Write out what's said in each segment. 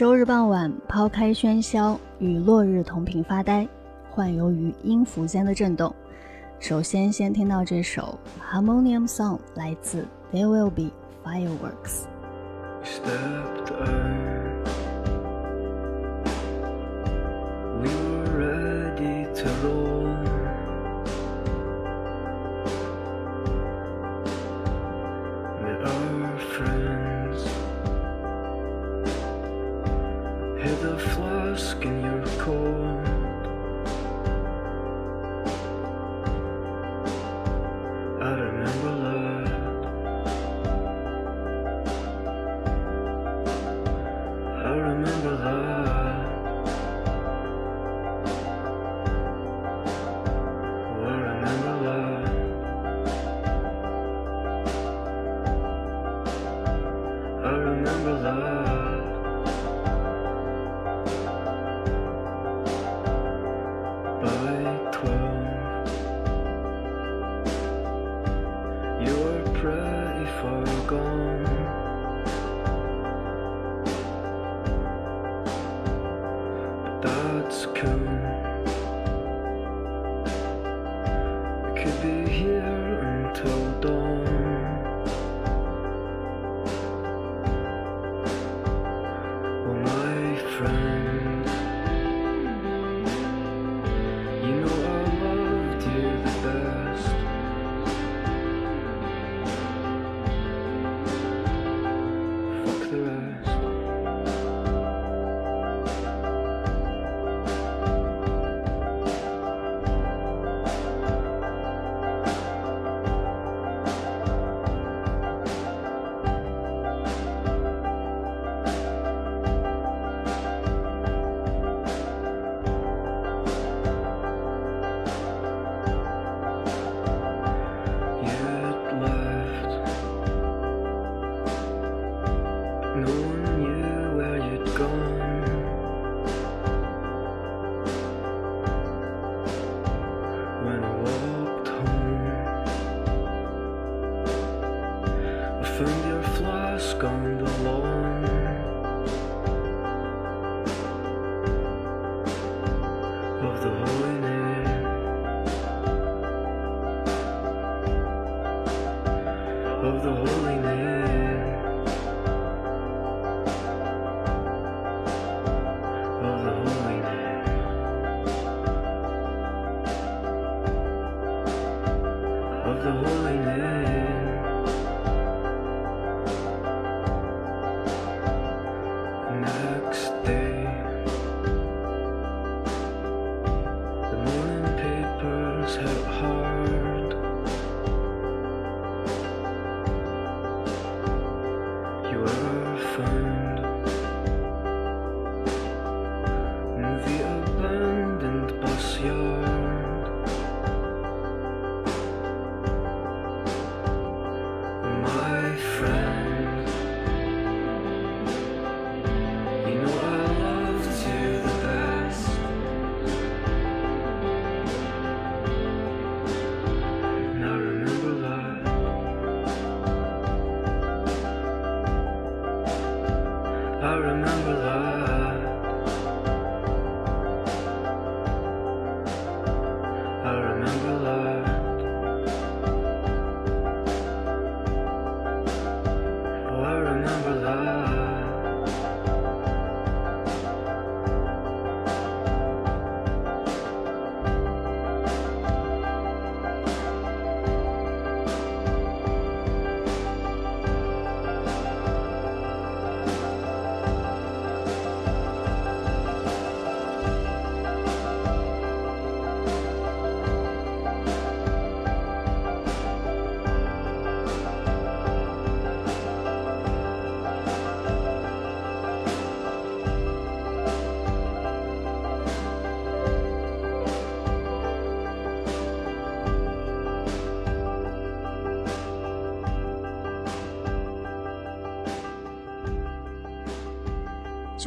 周日傍晚，抛开喧嚣，与落日同频发呆，幻游于音符间的震动。首先，先听到这首《Harmonium Song》，来自 There Will Be Fireworks。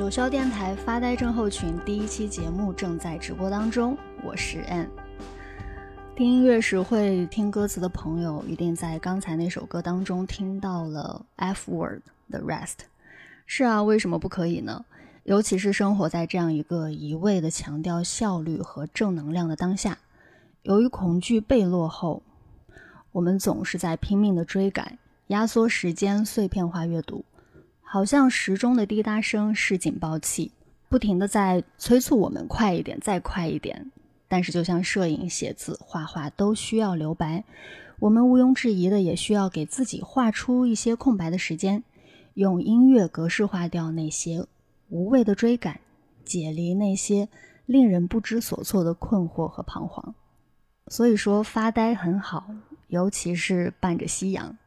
九霄电台发呆症候群第一期节目正在直播当中，我是 An。听音乐时会听歌词的朋友，一定在刚才那首歌当中听到了 F word The rest。是啊，为什么不可以呢？尤其是生活在这样一个一味的强调效率和正能量的当下，由于恐惧被落后，我们总是在拼命的追赶，压缩时间，碎片化阅读，好像时钟的滴答声是警报器，不停的在催促我们快一点，再快一点。但是，就像摄影、写字、画画都需要留白，我们毋庸置疑的也需要给自己画出一些空白的时间，用音乐格式化掉那些。无谓的追赶，解离那些令人不知所措的困惑和彷徨。所以说，发呆很好，尤其是伴着夕阳。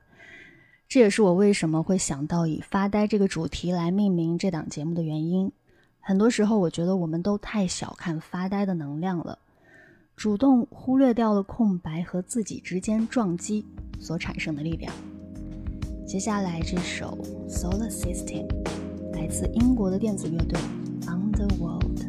这也是我为什么会想到以发呆这个主题来命名这档节目的原因。很多时候，我觉得我们都太小看发呆的能量了，主动忽略掉了空白和自己之间撞击所产生的力量。接下来这首《Solar System》。来自英国的电子乐队 Underworld。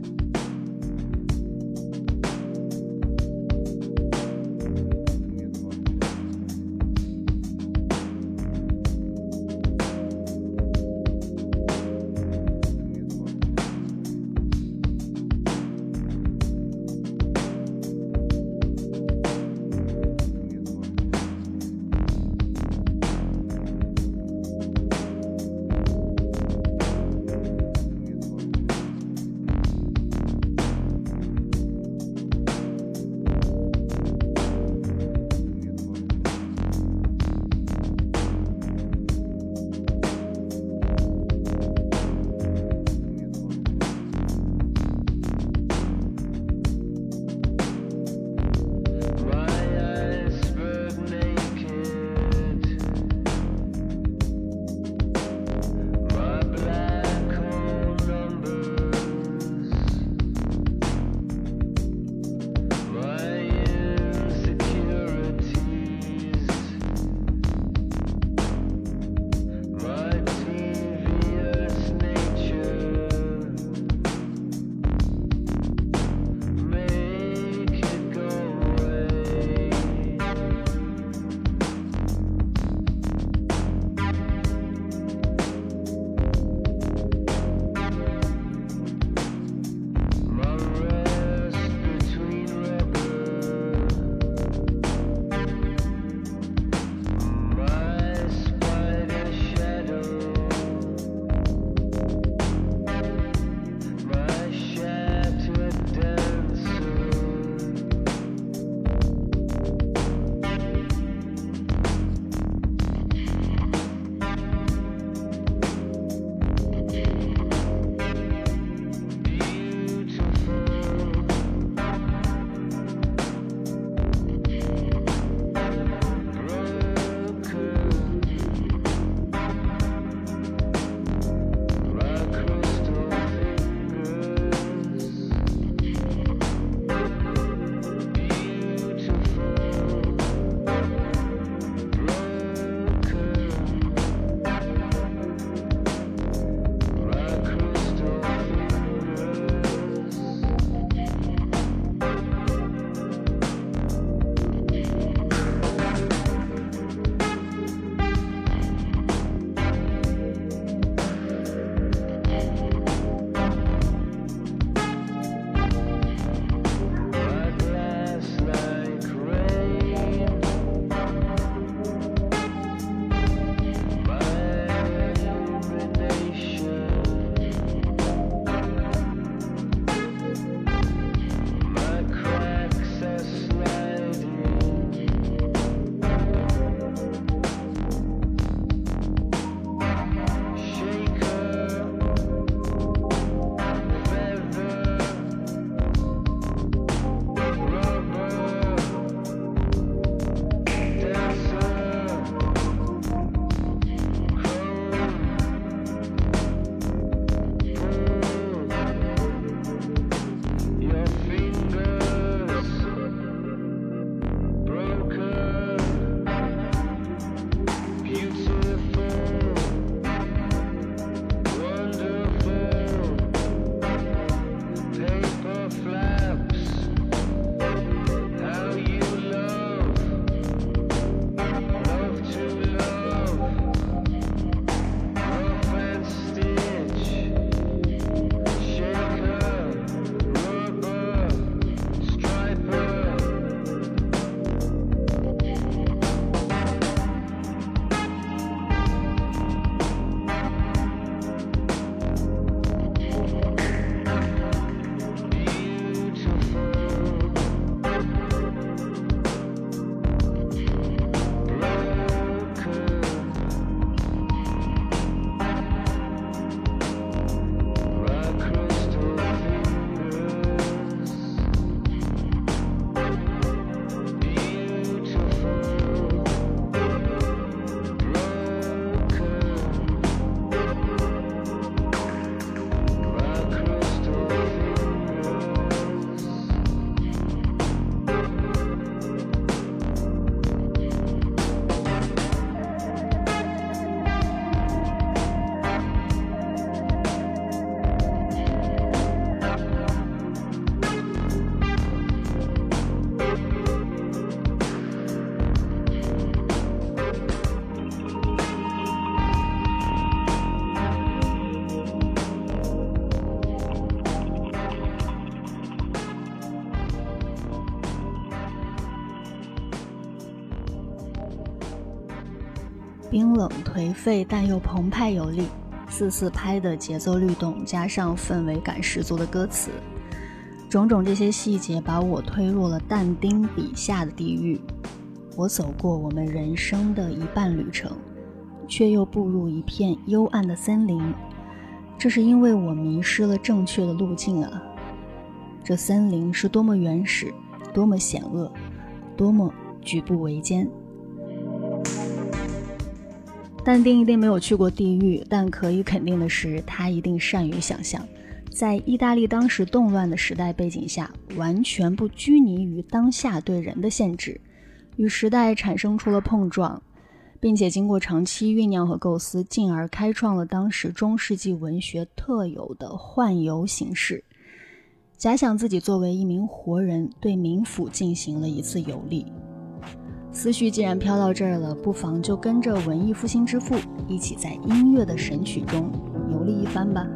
颓废但又澎湃有力，四四拍的节奏律动，加上氛围感十足的歌词，种种这些细节把我推入了但丁笔下的地狱。我走过我们人生的一半旅程，却又步入一片幽暗的森林。这是因为我迷失了正确的路径啊！这森林是多么原始，多么险恶，多么举步维艰。但丁一定没有去过地狱，但可以肯定的是，他一定善于想象，在意大利当时动乱的时代背景下，完全不拘泥于当下对人的限制，与时代产生出了碰撞。并且经过长期酝酿和构思，进而开创了当时中世纪文学特有的幻游形式。假想自己作为一名活人，对冥府进行了一次游历。思绪既然飘到这儿了，不妨就跟着文艺复兴之父一起在音乐的神曲中游历一番吧。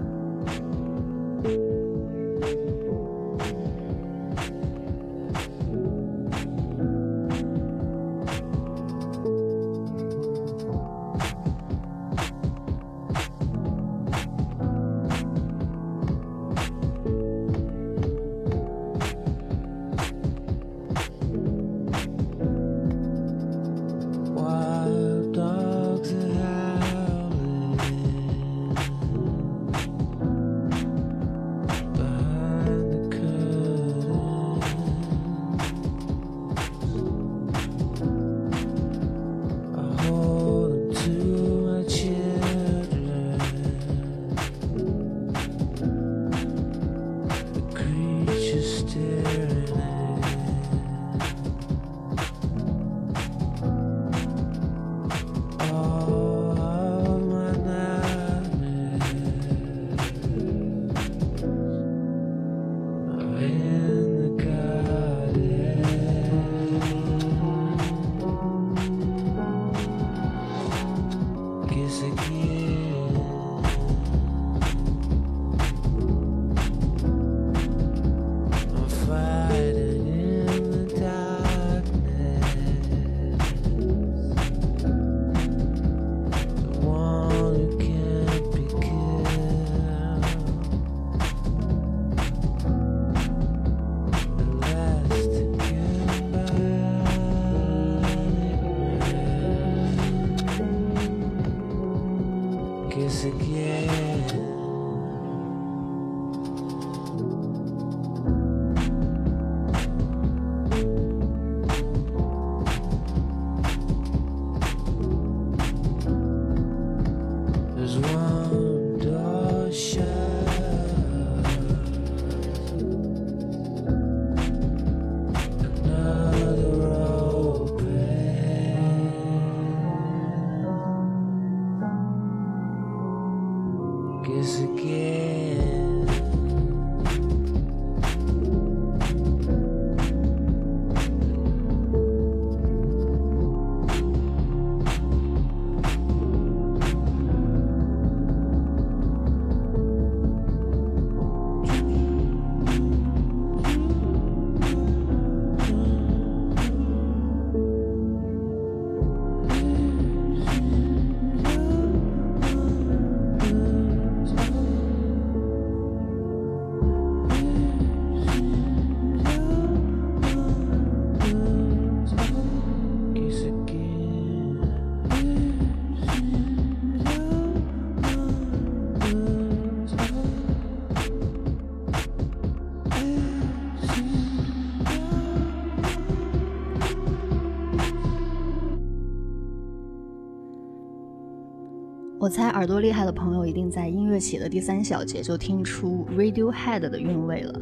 猜耳朵厉害的朋友一定在音乐起的第三小节就听出 Radiohead 的韵味了。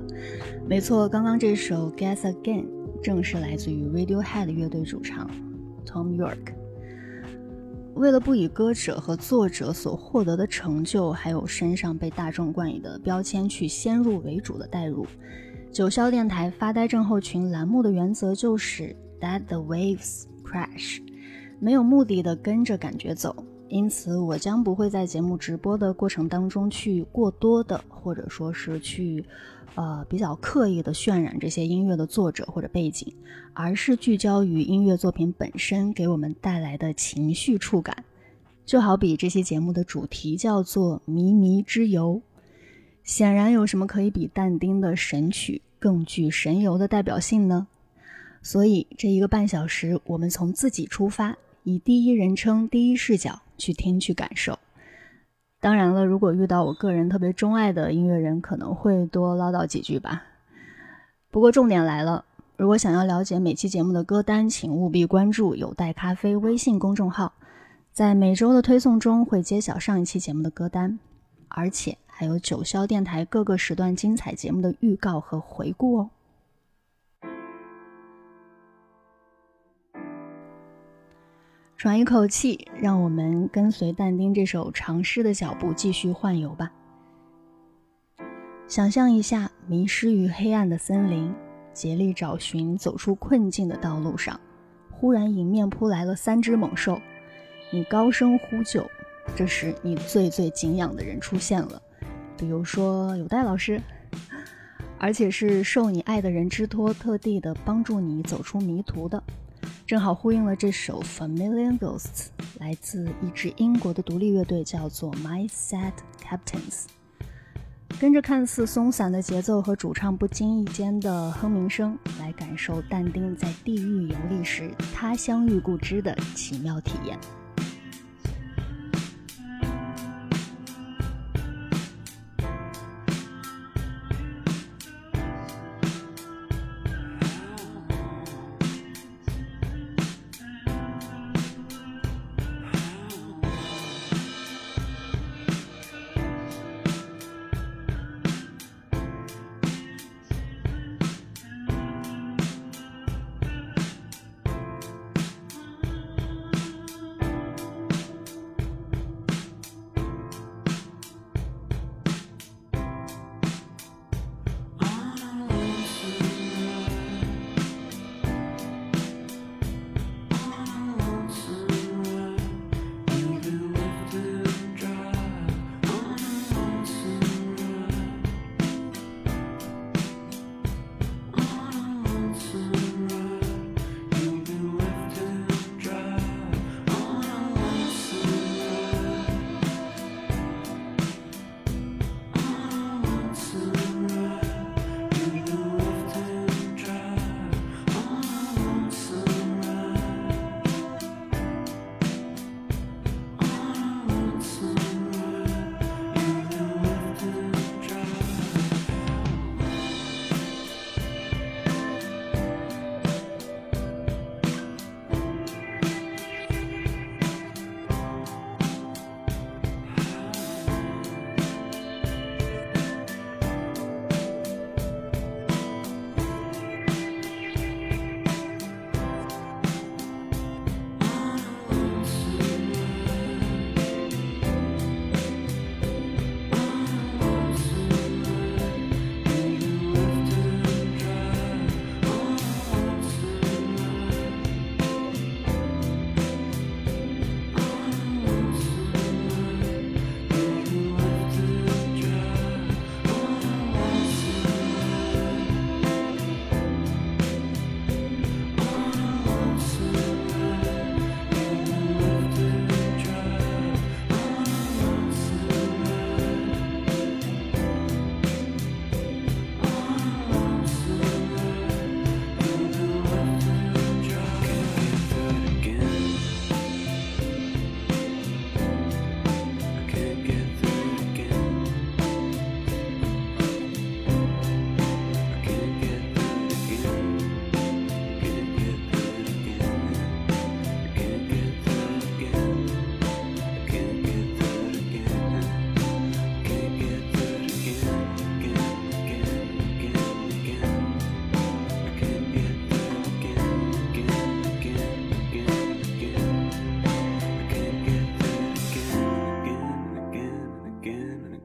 没错，刚刚这首 Guess Again 正是来自于 Radiohead 乐队主唱 Tom York。为了不以歌者和作者所获得的成就，还有身上被大众冠以的标签去先入为主的代入，九霄电台发呆症候群栏目的原则就是 Let the waves crash，没有目的的跟着感觉走。因此，我将不会在节目直播的过程当中去过多的，或者说是去，呃，比较刻意的渲染这些音乐的作者或者背景，而是聚焦于音乐作品本身给我们带来的情绪触感，就好比这期节目的主题叫做《靡靡之游》，显然有什么可以比但丁的《神曲》更具神游的代表性呢？所以这一个半小时，我们从自己出发，以第一人称、第一视角去听、去感受。当然了，如果遇到我个人特别钟爱的音乐人，可能会多唠叨几句吧。不过重点来了，如果想要了解每期节目的歌单，请务必关注有待咖啡微信公众号。在每周的推送中会揭晓上一期节目的歌单，而且还有九霄电台各个时段精彩节目的预告和回顾哦。喘一口气，让我们跟随但丁这首长诗的脚步继续幻游吧。想象一下，迷失于黑暗的森林，竭力找寻走出困境的道路上，忽然迎面扑来了三只猛兽。你高声呼救，这时你最最敬仰的人出现了，比如说有戴老师，而且是受你爱的人之托，特地的帮助你走出迷途的，正好呼应了这首《Familiar Ghosts》，来自一支英国的独立乐队，叫做 My Sad Captains。跟着看似松散的节奏和主唱不经意间的哼鸣声，来感受但丁在地狱游历时他乡遇故知的奇妙体验。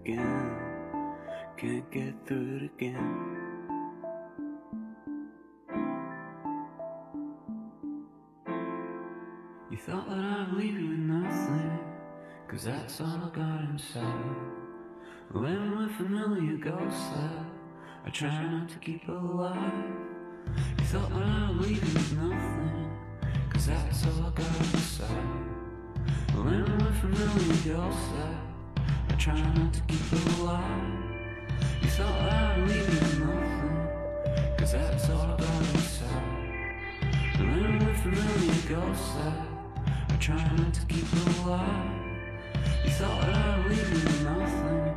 again. Can't get through it again. You thought that I'd leave you with nothing, cause that's all I got inside. Living with familiar ghosts that I try not to keep alive. You thought that I'd leave you with nothing, cause that's all I got inside. Living with familiar ghosts that try not to keep alive. You thought I'd leave you nothing, cause that's all got inside. Living with a million ghosts that I try not to keep alive. You thought I'd leave you nothing,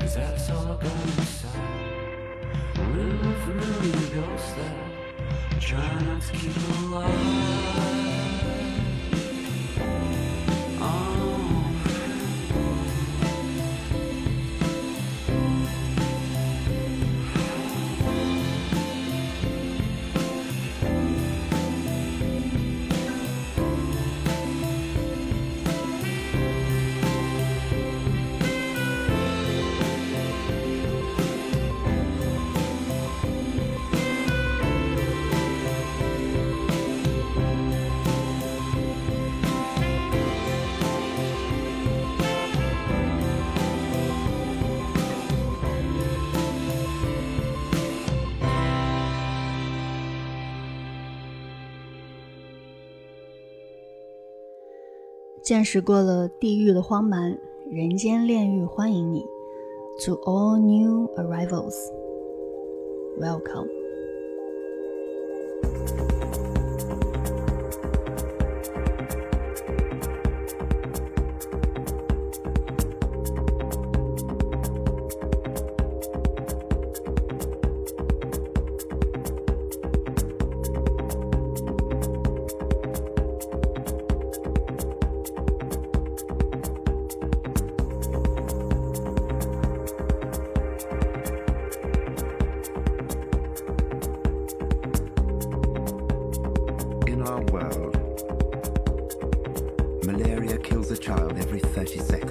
cause that's all got inside. Living with a million ghosts that I try not to keep alive. 见识过了地狱的荒蛮，人间炼狱欢迎你。To all new arrivals, welcome. Every 30 seconds.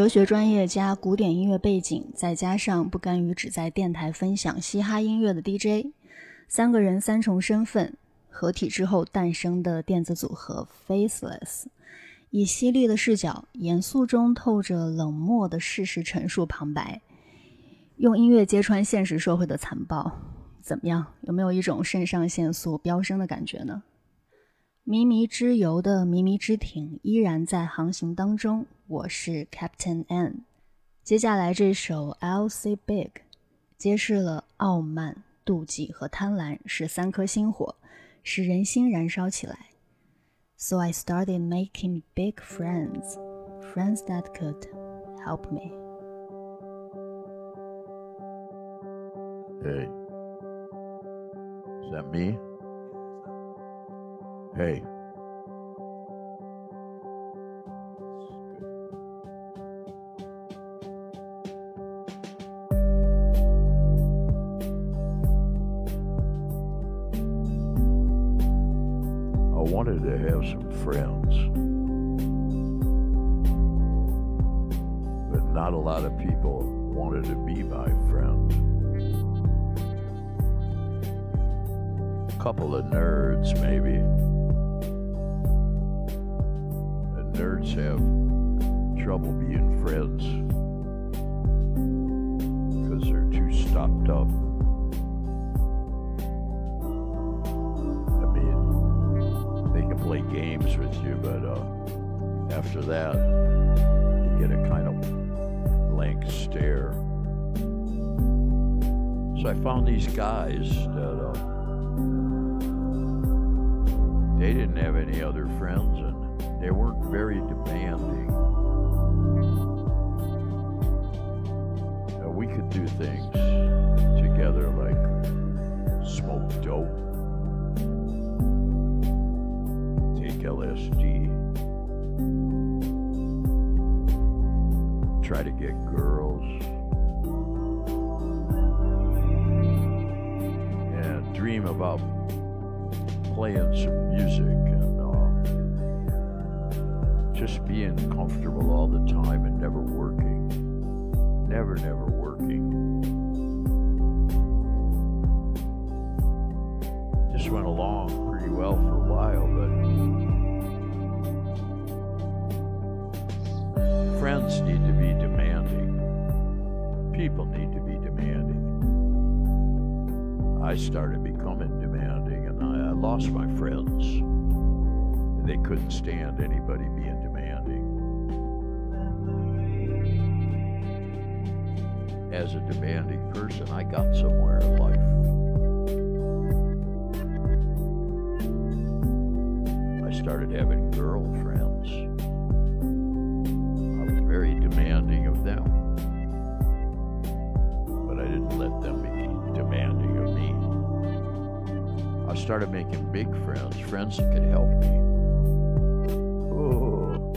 哲学专业加古典音乐背景，再加上不甘于只在电台分享嘻哈音乐的 DJ，三个人三重身份合体之后诞生的电子组合 Faceless，以犀利的视角，严肃中透着冷漠的事实陈述旁白，用音乐揭穿现实社会的残暴。怎么样？有没有一种肾上腺素飙升的感觉呢？靡靡之游的靡靡之艇依然在航行当中。我是 Captain N。接下来这首 I'll Say Big，揭示了傲慢、妒忌和贪婪是三颗星火，使人心燃烧起来。So I started making big friends, friends that could help me. Hey. Is that me? Hey. Wanted to have some friends. But not a lot of people wanted to be my friend. A couple of nerds, maybe. And nerds have trouble being friends because they're too stopped up. That, you get a kind of blank stare. So I found these guys that. Uh, they didn't have any other friends and they weren't very demanding. Uh, we could do things friends, could help me. Oh,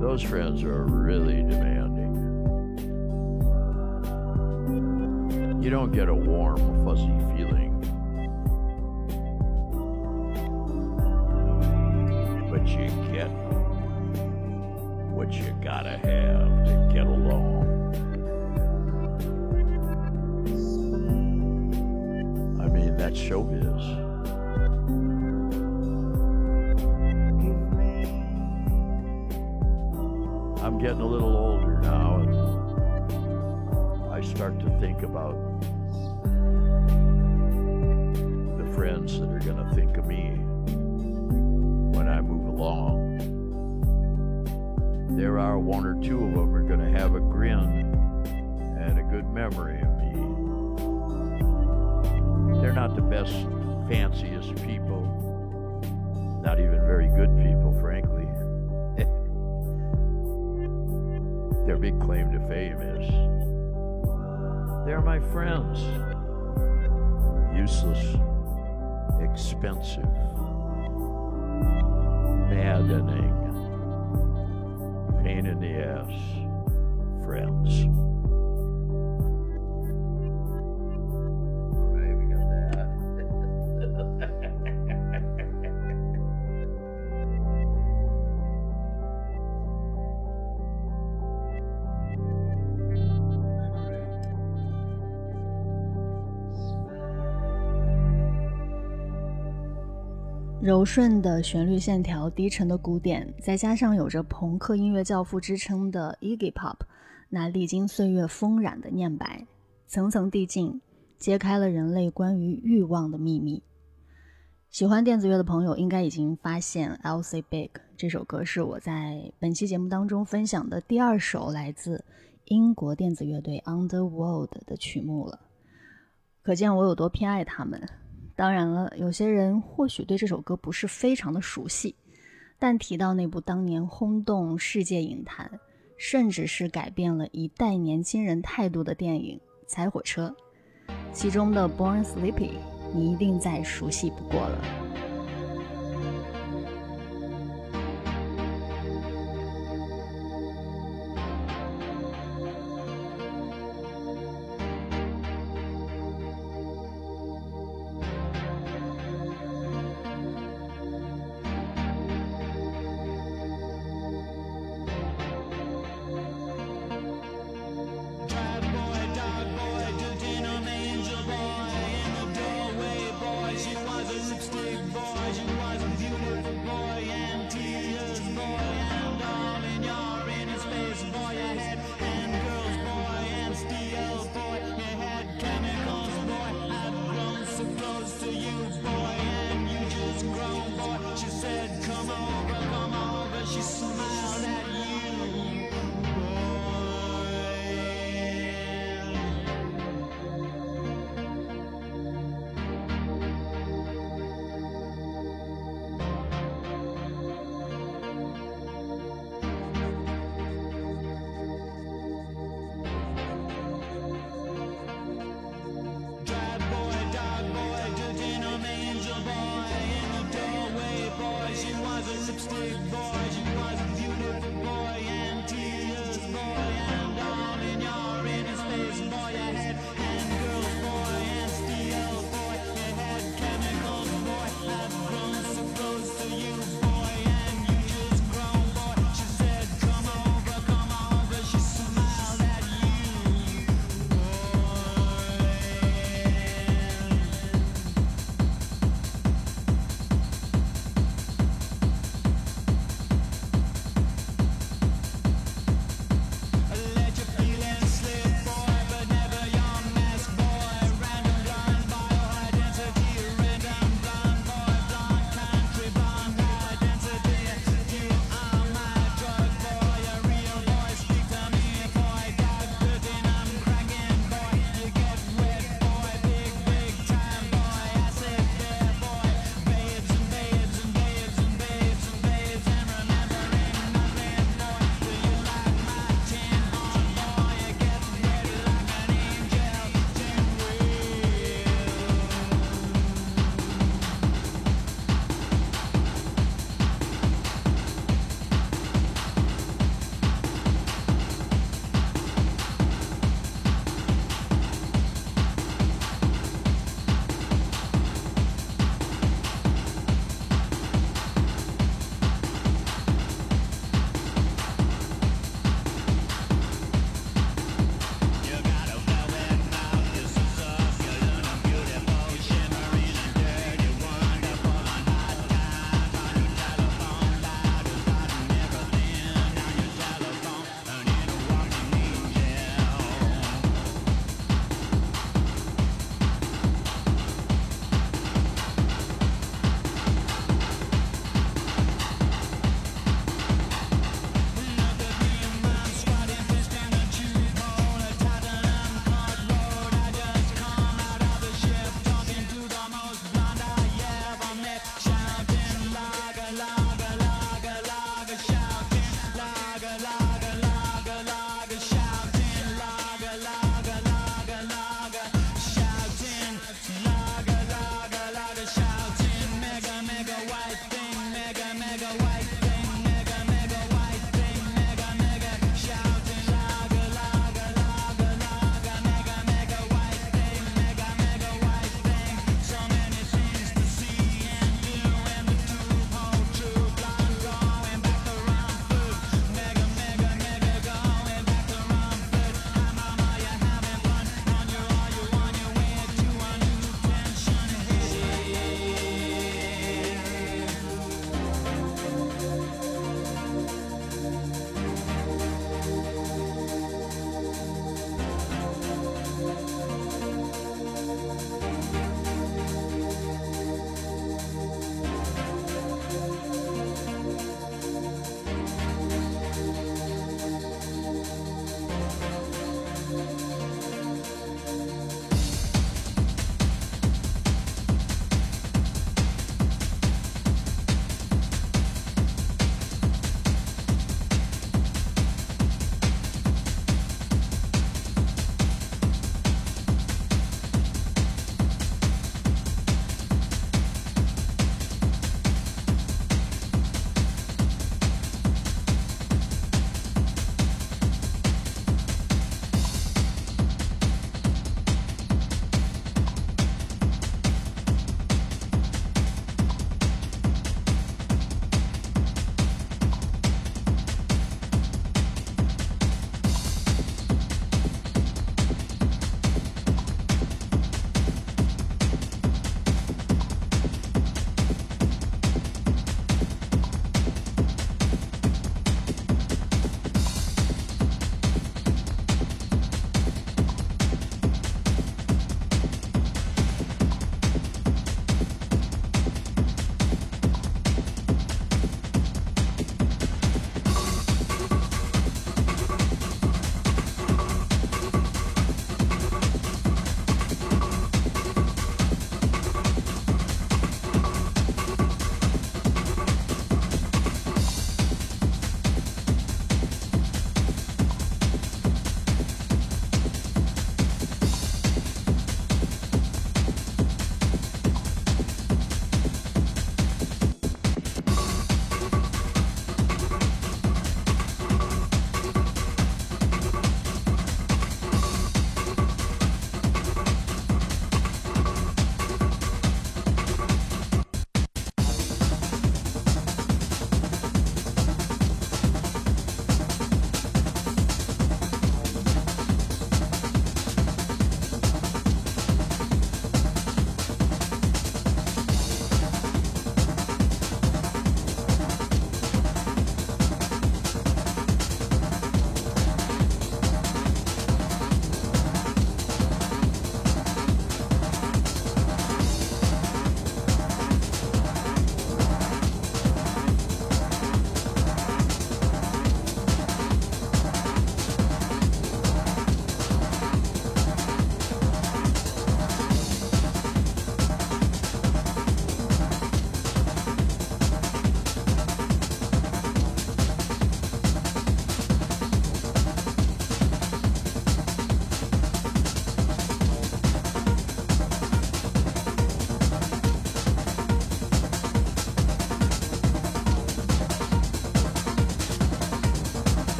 those friends are really demanding. You don't get a warm, fuzzy feeling. But you get what you gotta have friends. Useless, expensive, maddening, pain in the ass friends. 柔顺的旋律线条，低沉的鼓点，再加上有着朋克音乐教父之称的 Iggy Pop，那历经岁月风染的念白，层层递进，揭开了人类关于欲望的秘密。喜欢电子乐的朋友应该已经发现，《Elsie Big》这首歌是我在本期节目当中分享的第二首来自英国电子乐队 Underworld 的曲目了。可见我有多偏爱他们。当然了，有些人或许对这首歌不是非常的熟悉，但提到那部当年轰动世界影坛，甚至是改变了一代年轻人态度的电影《踩火车》，其中的《Born Sleepy》。你一定再熟悉不过了。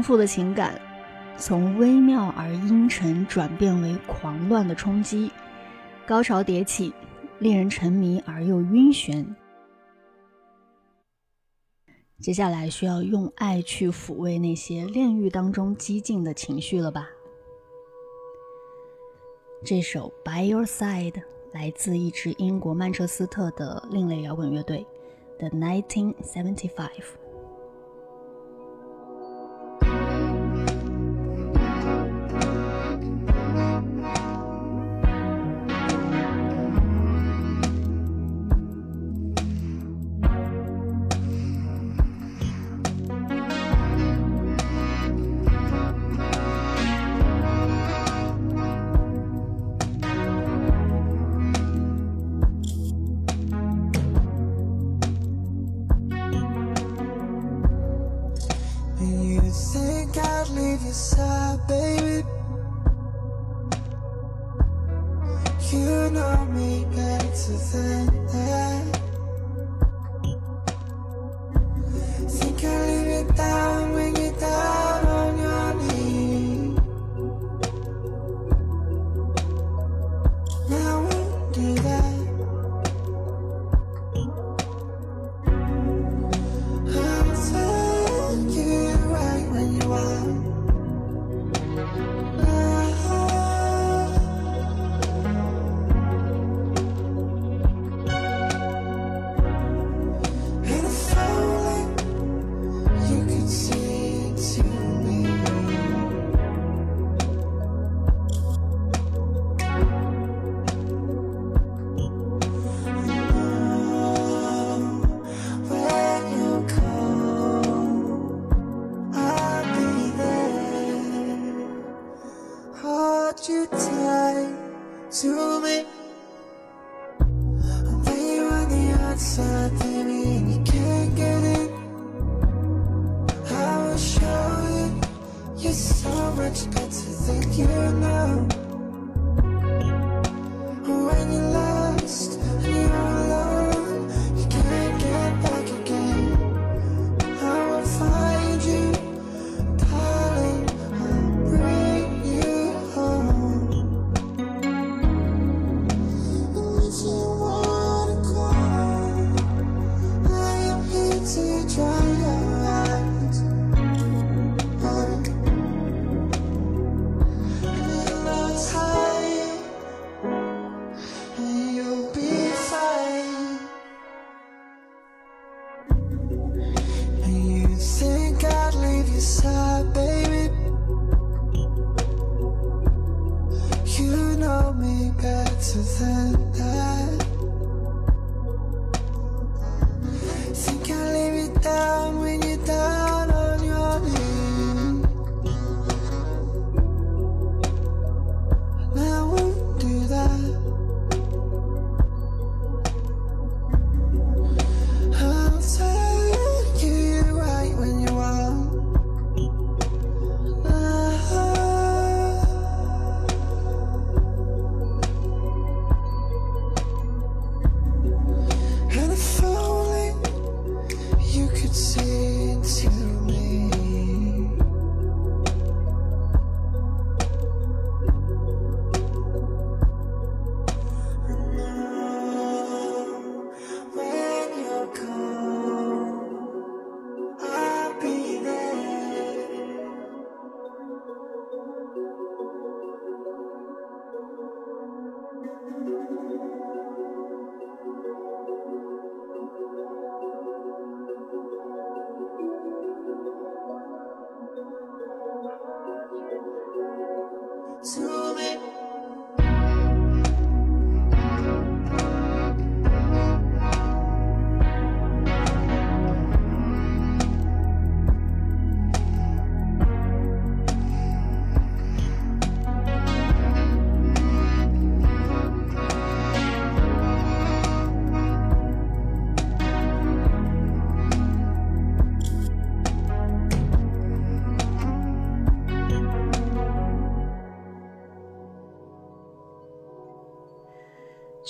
丰富的情感从微妙而阴沉转变为狂乱的冲击高潮迭起令人沉迷而又晕眩。接下来需要用爱去抚慰那些炼狱当中激进的情绪了吧？这首 by your side 来自一支英国曼彻斯特的另类摇滚乐队 the nineteen seventy five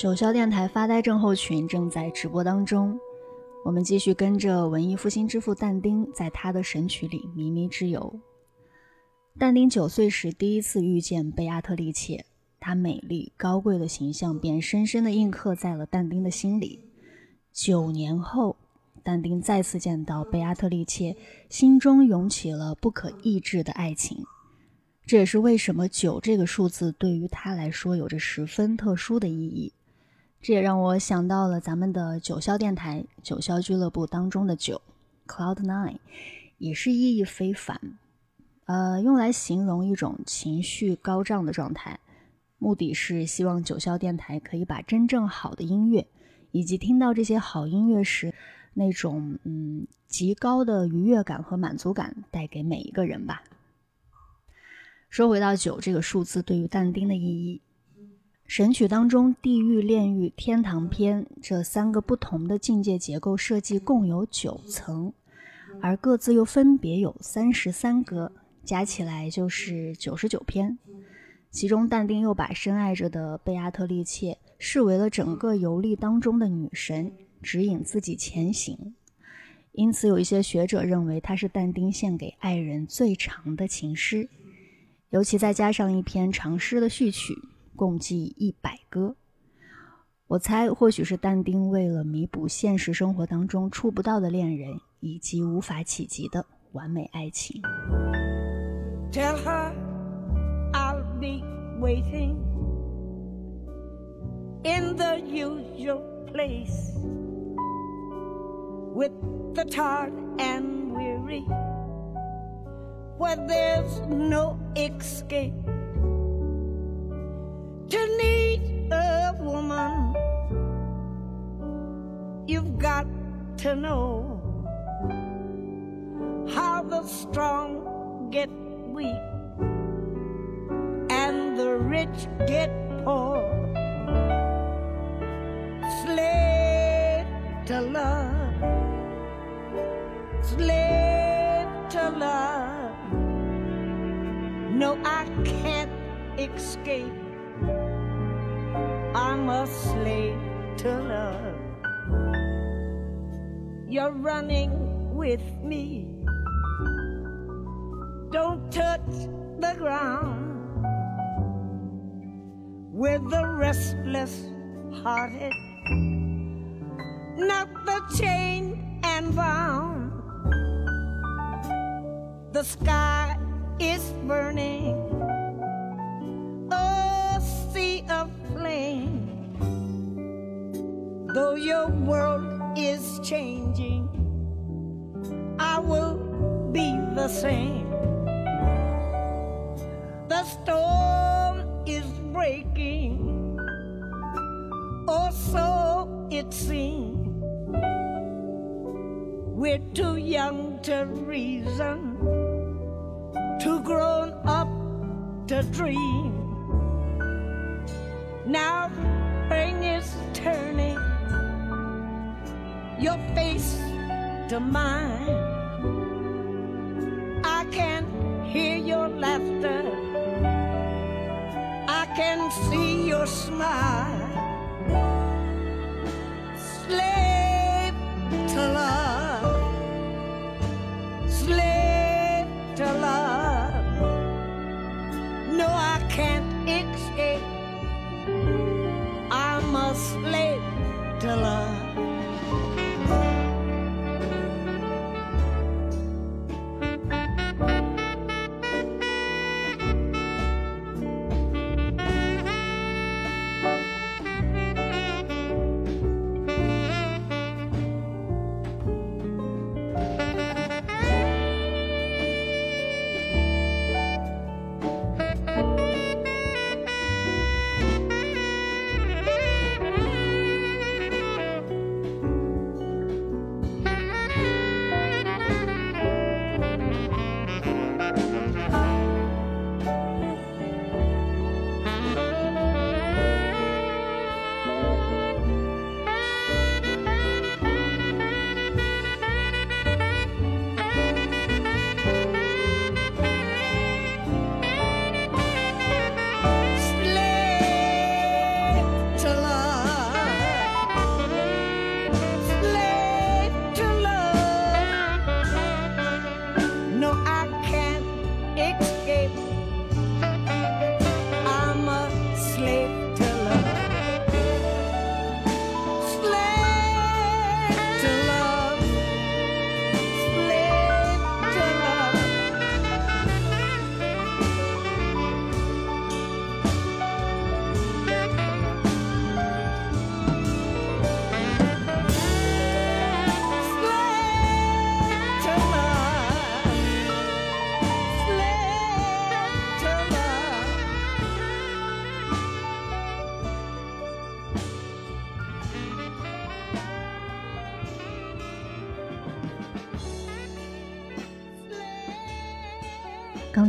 九霄电台发呆症候群正在直播当中，我们继续跟着文艺复兴之父但丁在他的《神曲》里靡靡之游。但丁九岁时第一次遇见贝阿特丽切，她美丽高贵的形象便深深地印刻在了但丁的心里。九年后，但丁再次见到贝阿特丽切，心中涌起了不可抑制的爱情。这也是为什么九这个数字对于他来说有着十分特殊的意义。这也让我想到了咱们的九霄电台、九霄俱乐部当中的九 （Cloud Nine），也是意义非凡。呃，用来形容一种情绪高涨的状态，目的是希望九霄电台可以把真正好的音乐，以及听到这些好音乐时那种嗯极高的愉悦感和满足感带给每一个人吧。说回到九这个数字对于但丁的意义，神曲当中地狱、炼狱、天堂篇这三个不同的境界结构设计共有九层，而各自又分别有三十三歌，加起来就是九十九篇。其中，但丁又把深爱着的贝阿特丽切视为了整个游历当中的女神，指引自己前行。因此，有一些学者认为它是但丁献给爱人最长的情诗。尤其再加上一篇长诗的序曲，共计一百歌。我猜，或许是但丁为了弥补现实生活当中触不到的恋人以及无法企及的完美爱情。Tell her I'll be waiting in the usual place with the tired and weary where there's no escape. To need a woman, you've got to know how the strong get weak and the rich get poor. Slave to love, slave to love. No, I can't escape. I'm a slave to love. You're running with me don't touch the ground with the restless hearted, not the chain and bound. The sky is burning, Though your world is changing, I will be the same. The storm is breaking, or so it seems. We're too young to reason, too grown up to dream. Now your face to mine. I can hear your laughter. I can see your smile.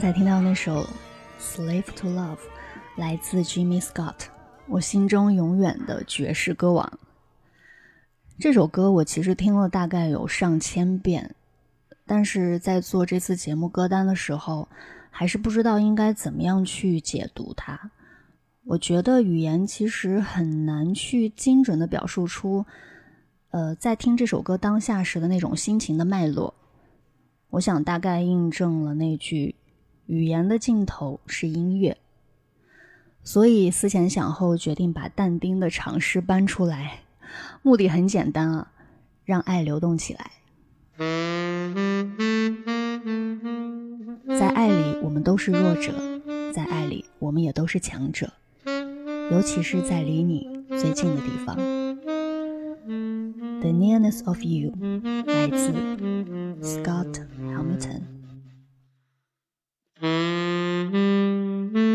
才听到那首《Slave to Love》，来自 Jimmy Scott，我心中永远的爵士歌王。这首歌我其实听了大概有上千遍，但是在做这次节目歌单的时候，还是不知道应该怎么样去解读它。我觉得语言其实很难去精准的表述出，呃，在听这首歌当下时的那种心情的脉络。我想大概印证了那句“语言的尽头是音乐”，所以思前想后决定把但丁的长诗搬出来，目的很简单啊，让爱流动起来。在爱里，我们都是弱者；在爱里，我们也都是强者，尤其是在离你最近的地方。The nearness of you，来自 Scott Hamilton。Mm-hmm.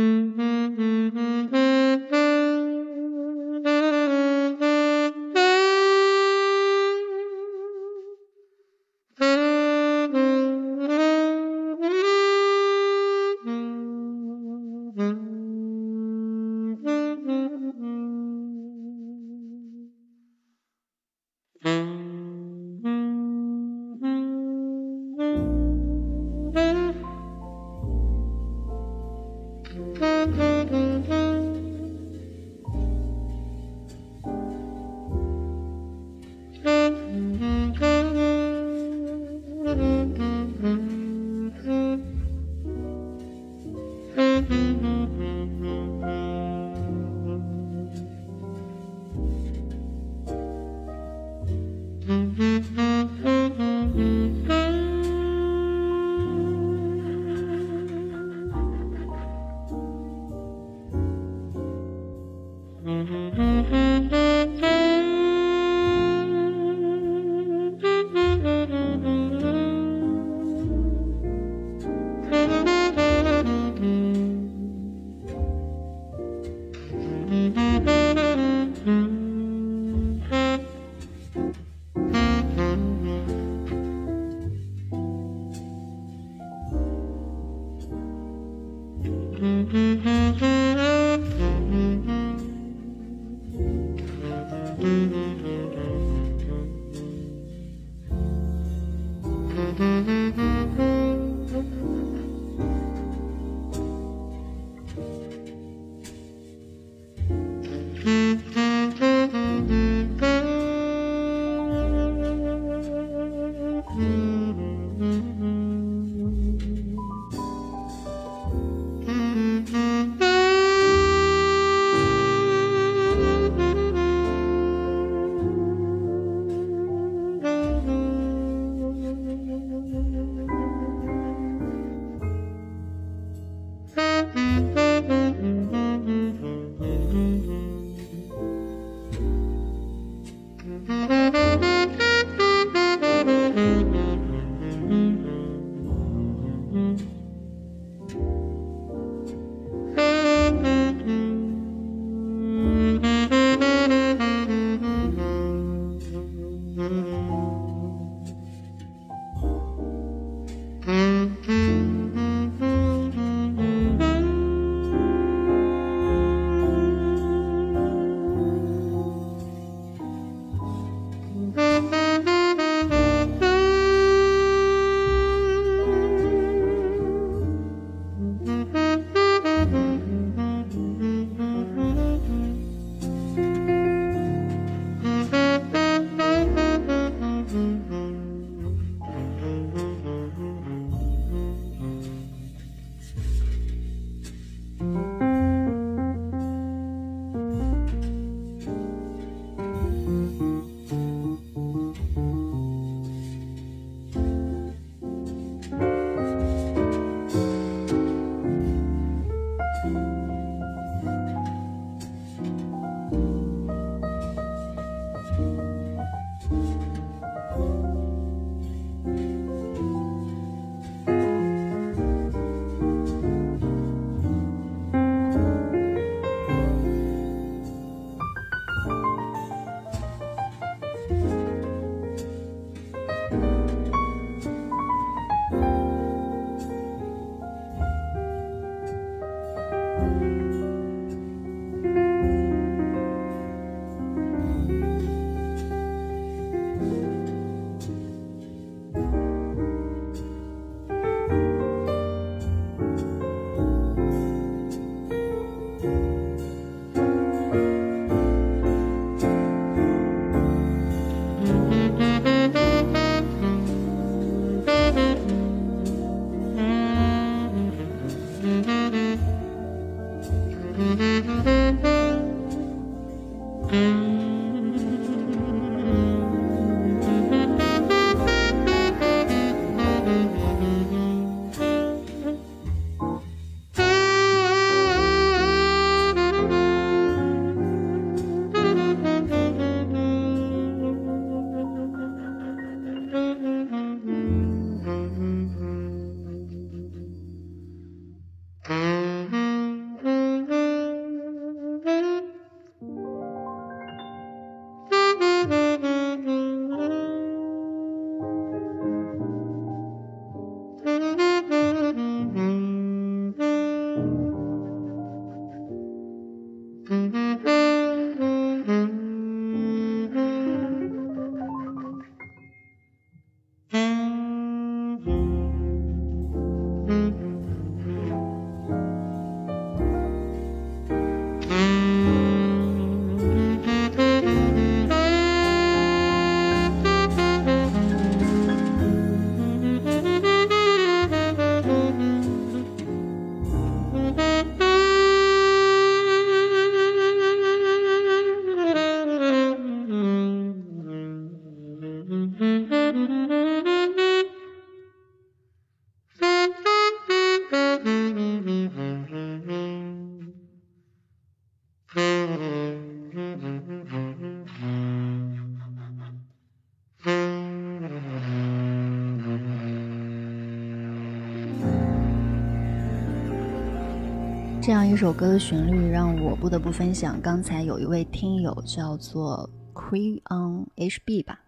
这首歌的旋律让我不得不分享。刚才有一位听友叫做 Queen on HB 吧，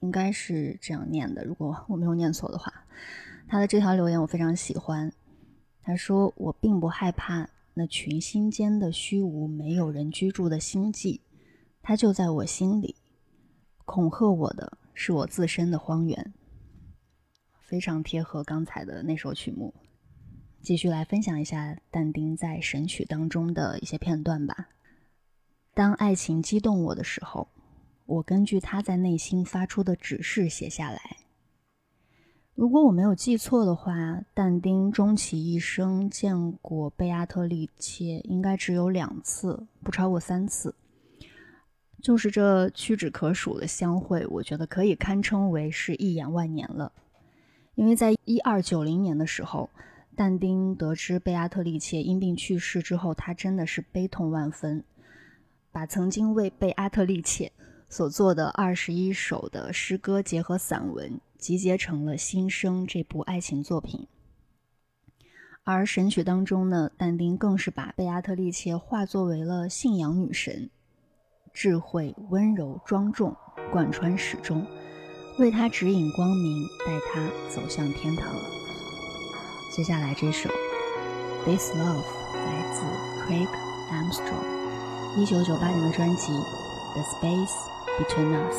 应该是这样念的，如果我没有念错的话。他的这条留言我非常喜欢。他说：“我并不害怕那群星间的虚无，没有人居住的星际，它就在我心里。恐吓我的是我自身的荒原。”非常贴合刚才的那首曲目。继续来分享一下但丁在《神曲》当中的一些片段吧。当爱情激动我的时候，我根据他在内心发出的指示写下来。如果我没有记错的话，但丁终其一生见过贝阿特丽切应该只有两次，不超过三次。就是这屈指可数的相会，我觉得可以堪称为是一眼万年了。因为在一二九零年的时候。但丁得知贝阿特丽切因病去世之后，他真的是悲痛万分，把曾经为贝阿特丽切所做的二十一首的诗歌结合散文，集结成了《新生》这部爱情作品。而《神曲》当中呢，但丁更是把贝阿特丽切化作为了信仰女神，智慧、温柔、庄重，贯穿始终，为她指引光明，带她走向天堂。接下来这首《This Love》来自 Craig Armstrong，一九九八年的专辑《The Space Between Us》。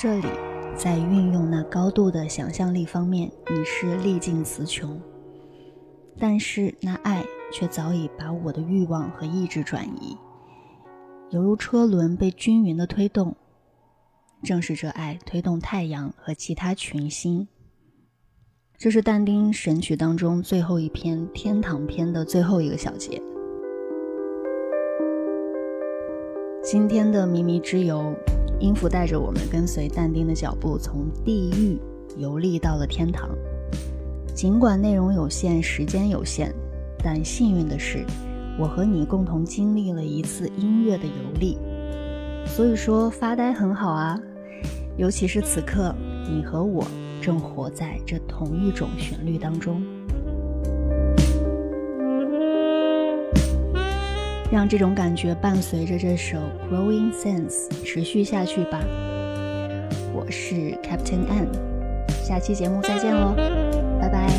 这里，在运用那高度的想象力方面，你是历尽词穷。但是那爱却早已把我的欲望和意志转移，犹如车轮被均匀的推动。正是这爱推动太阳和其他群星。这是但丁《神曲》当中最后一篇《天堂篇》的最后一个小节。今天的靡靡之游，音符带着我们跟随但丁的脚步，从地狱游历到了天堂。尽管内容有限，时间有限，但幸运的是，我和你共同经历了一次音乐的游历。所以说，发呆很好啊，尤其是此刻，你和我正活在这同一种旋律当中。让这种感觉伴随着这首《Growing Sense》持续下去吧。我是 Captain N，下期节目再见喽，拜拜。